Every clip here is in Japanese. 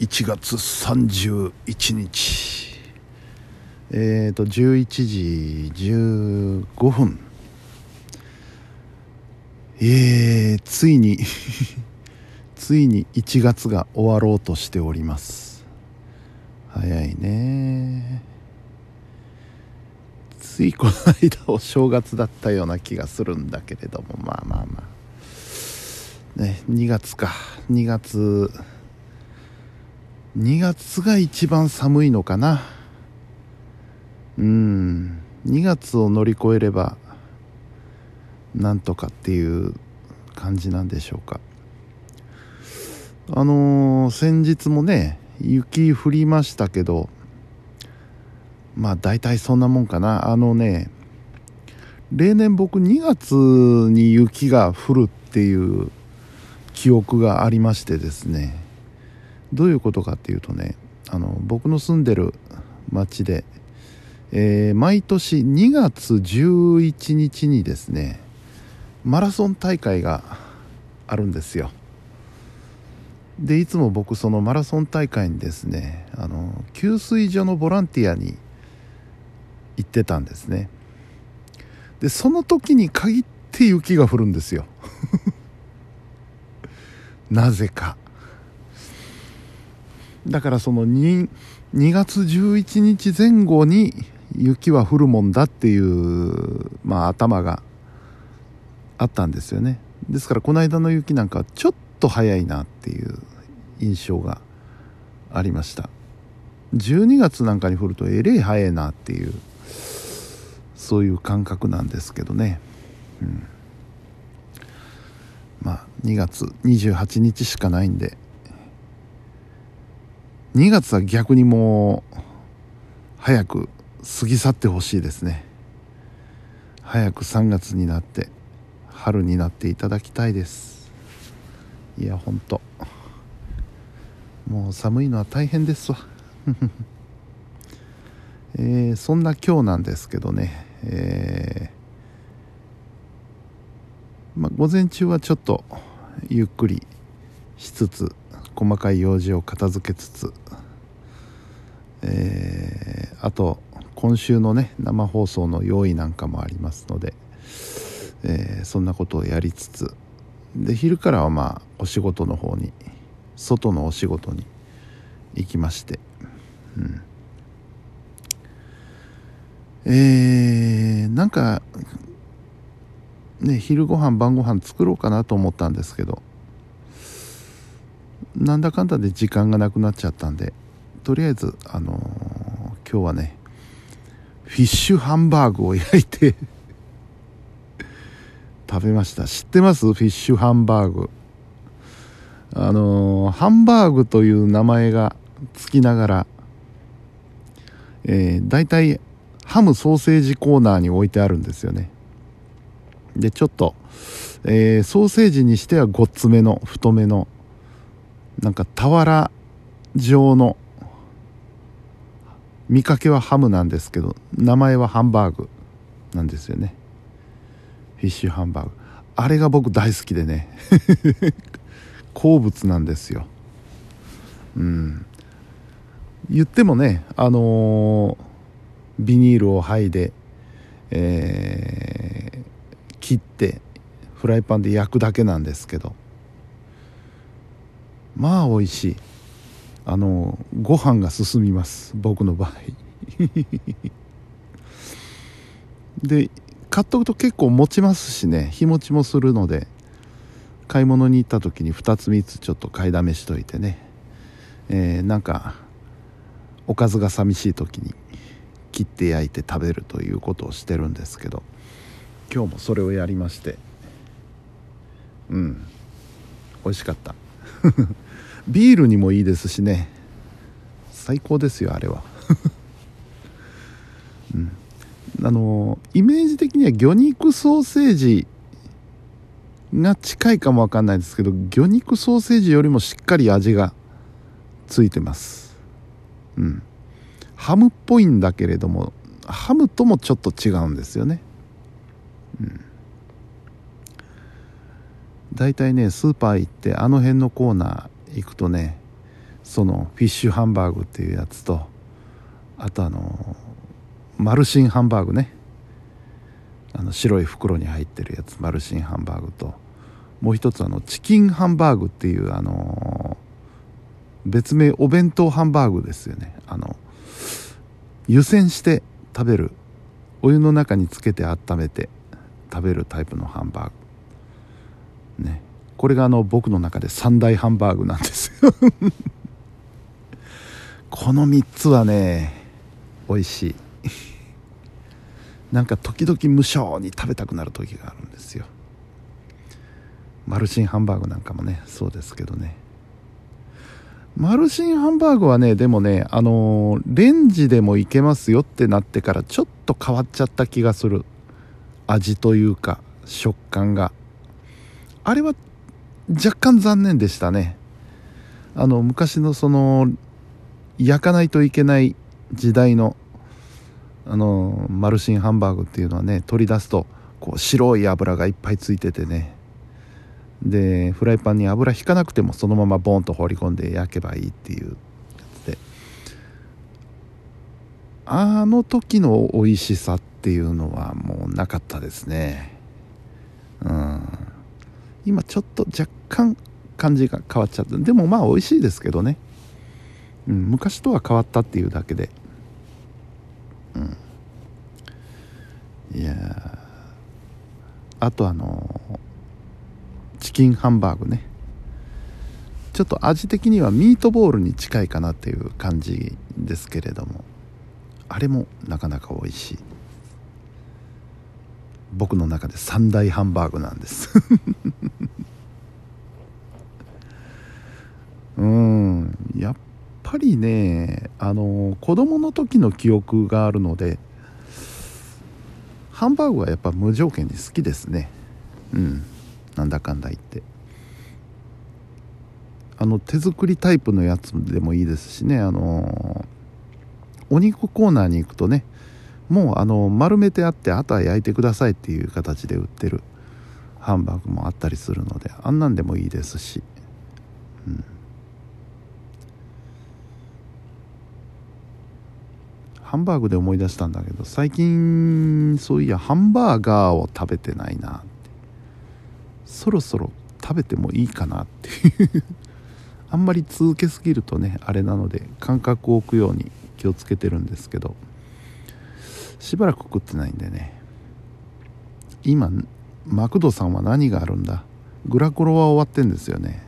1月31日。えっ、ー、と11時15分。えー、ついに ついに1月が終わろうとしております。早いね。ついこの間お正月だったような気がするんだけれども。まあまあまあ。ね2月か。2月2月が一番寒いのかな。うん。2月を乗り越えればなんとかっていう感じなんでしょうか。あのー、先日もね雪降りましたけどまあ大体そんなもんかな。あのね例年僕2月に雪が降るっていう記憶がありましてですね。どういうことかっていうとねあの僕の住んでる町で、えー、毎年2月11日にですねマラソン大会があるんですよ。でいつも僕そのマラソン大会にですねあの給水所のボランティアに行ってたんですね。でその時に限って雪が降るんですよ。なぜか。だからその 2, 2月11日前後に雪は降るもんだっていう、まあ、頭があったんですよね。ですからこの間の雪なんかちょっと早いなっていう印象がありました。12月なんかに降るとえれい早いなっていうそういう感覚なんですけどね、うん、まあ2月28日しかないんで2月は逆にもう早く過ぎ去ってほしいですね。早く3月になって春になっていただきたいです。いやほんともう寒いのは大変ですわ。えー、そんな今日なんですけどね、えー、まあ、午前中はちょっとゆっくりしつつ細かい用事を片付けつつ、えー、あと今週のね生放送の用意なんかもありますので、えー、そんなことをやりつつで昼からはまあお仕事の方に外のお仕事に行きまして、うん、えー、なんかね昼ご飯晩ご飯作ろうかなと思ったんですけどなんだかんだで時間がなくなっちゃったんでとりあえずあのー、今日はねフィッシュハンバーグを焼いて 食べました。知ってます？フィッシュハンバーグ。あのー、ハンバーグという名前がつきながらえー、大体ハムソーセージコーナーに置いてあるんですよね。でちょっと、えー、ソーセージにしてはごっつめの太めのなんか俵状の見かけはハムなんですけど名前はハンバーグなんですよね。フィッシュハンバーグ。あれが僕大好きでね。好物なんですよ。うん。言ってもねあのー、ビニールを剥いでえー、切ってフライパンで焼くだけなんですけどまあ美味しい。あのご飯が進みます。僕の場合。で買っとくと結構持ちますしね。日持ちもするので。買い物に行った時に2つ3つちょっと買いだめしといてね、えー、なんかおかずが寂しい時に切って焼いて食べるということをしてるんですけど。今日もそれをやりまして。うん。美味しかった。ビールにもいいですしね。最高ですよあれは、うん、あのイメージ的には魚肉ソーセージが近いかもわかんないですけど魚肉ソーセージよりもしっかり味がついてます。うん。ハムっぽいんだけれどもハムともちょっと違うんですよね。うん。大体ねスーパー行ってあの辺のコーナー行くとねそのフィッシュハンバーグっていうやつとあとあのマルシンハンバーグね。あの白い袋に入ってるやつマルシンハンバーグともう一つあのチキンハンバーグっていうあの別名お弁当ハンバーグですよね。あの湯煎して食べるお湯の中につけて温めて食べるタイプのハンバーグ。ね。これがあの僕の中で三大ハンバーグなんですよ。この3つはね美味しい。なんか時々無性に食べたくなる時があるんですよ。マルシンハンバーグなんかもねそうですけどね。マルシンハンバーグはねでもねあのー、レンジでもいけますよってなってからちょっと変わっちゃった気がする。味というか食感が。あれは若干残念でしたね。あの昔のその焼かないといけない時代のあのマルシンハンバーグっていうのはね取り出すとこう白い油がいっぱいついててね。でフライパンに油引かなくてもそのままボンと放り込んで焼けばいいっていうやつで。あの時の美味しさっていうのはもうなかったですね。うん。今ちょっと若干感じが変わっちゃってでもまあ美味しいですけどね、うん、昔とは変わったっていうだけで。うん。いやあとあのチキンハンバーグね。ちょっと味的にはミートボールに近いかなっていう感じですけれども。あれもなかなか美味しい。僕の中で三大ハンバーグなんです。うんやっぱりねあの子供の時の記憶があるのでハンバーグはやっぱ無条件に好きですね。うんなんだかんだ言って。あの手作りタイプのやつでもいいですしねあのお肉コーナーに行くとねもうあの丸めてあってあとは焼いてくださいっていう形で売ってるハンバーグもあったりするのであんなんでもいいですし、うん、ハンバーグで思い出したんだけど最近そういやハンバーガーを食べてないなそろそろ食べてもいいかなっていう。あんまり続けすぎるとねあれなので間隔を置くように気をつけてるんですけど。しばらく食ってないんでね。今マクドさんは何があるんだ？グラコロは終わってんですよね。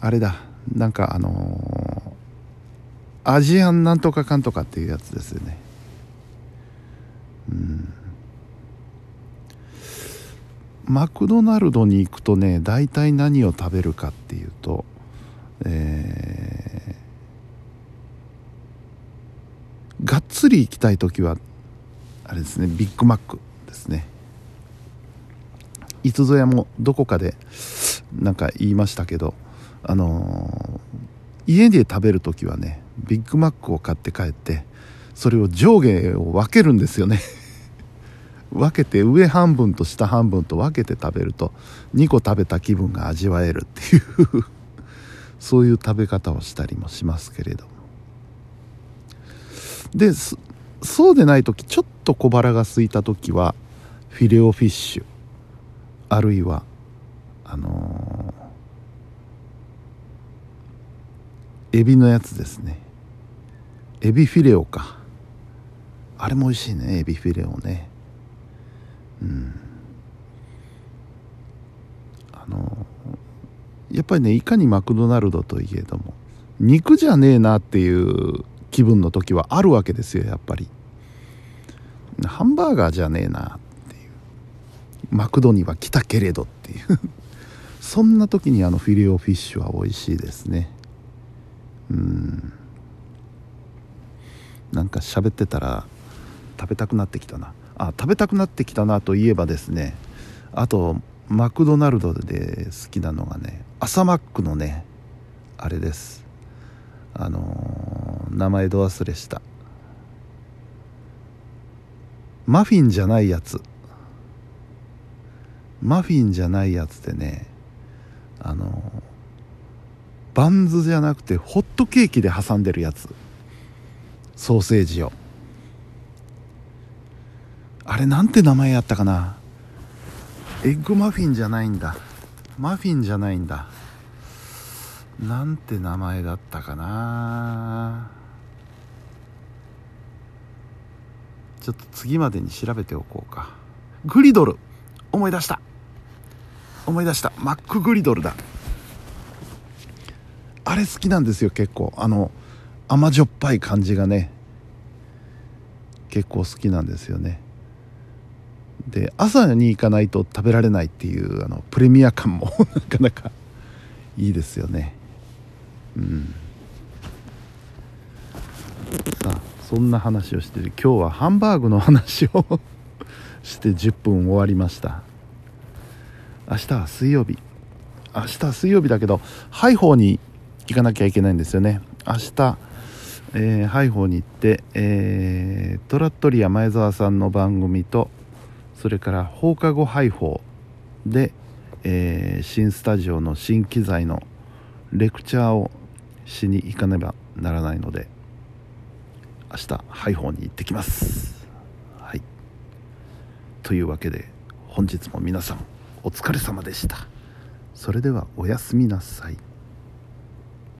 あれだ。なんかあのー、アジアンなんとかかんとかっていうやつですよね。うん。マクドナルドに行くとね大体何を食べるかっていうとえー、がっつり行きたい時はあれですねビッグマックですね。いつぞやもどこかでなんか言いましたけどあのー、家で食べる時はねビッグマックを買って帰ってそれを上下を分けるんですよね。分けて上半分と下半分と分けて食べると2個食べた気分が味わえるっていうそういう食べ方をしたりもしますけれどでそうでない時ちょっと小腹が空いた時はフィレオフィッシュあるいはあのー、エビのやつですね。エビフィレオか。あれも美味しいねエビフィレオね。うん。あのやっぱりねいかにマクドナルドといえども肉じゃねえなっていう気分の時はあるわけですよやっぱり。ハンバーガーじゃねえなっていう。マクドには来たけれどっていう。そんな時にあのフィレオフィッシュは美味しいですね。うん。なんか喋ってたら食べたくなってきたな。あ食べたくなってきたなといえばですねあとマクドナルドで好きなのがね朝マックのねあれです。あのー、名前ど忘れした。マフィンじゃないやつ。マフィンじゃないやつでねあのバンズじゃなくてホットケーキで挟んでるやつ。ソーセージを。あれなんて名前やったかな。エッグマフィンじゃないんだ。マフィンじゃないんだ。なんて名前だったかな。ちょっと次までに調べておこうか。グリドル。思い出した。思い出した。マックグリドルだ。あれ好きなんですよ結構。あの甘じょっぱい感じがね。結構好きなんですよね。で朝に行かないと食べられないっていうあのプレミア感も なかなかいいですよね。うん。さあそんな話をしてる今日はハンバーグの話を して10分終わりました。明日は水曜日。明日は水曜日だけどハイホーに行かなきゃいけないんですよね。明日、えー、ハイホーに行って、えー、トラットリア前澤さんの番組とそれから放課後ハイホーで、えー、新スタジオの新機材のレクチャーをしに行かねばならないので明日ハイホーに行ってきます。はい。というわけで本日も皆さんお疲れ様でした。それではおやすみなさい。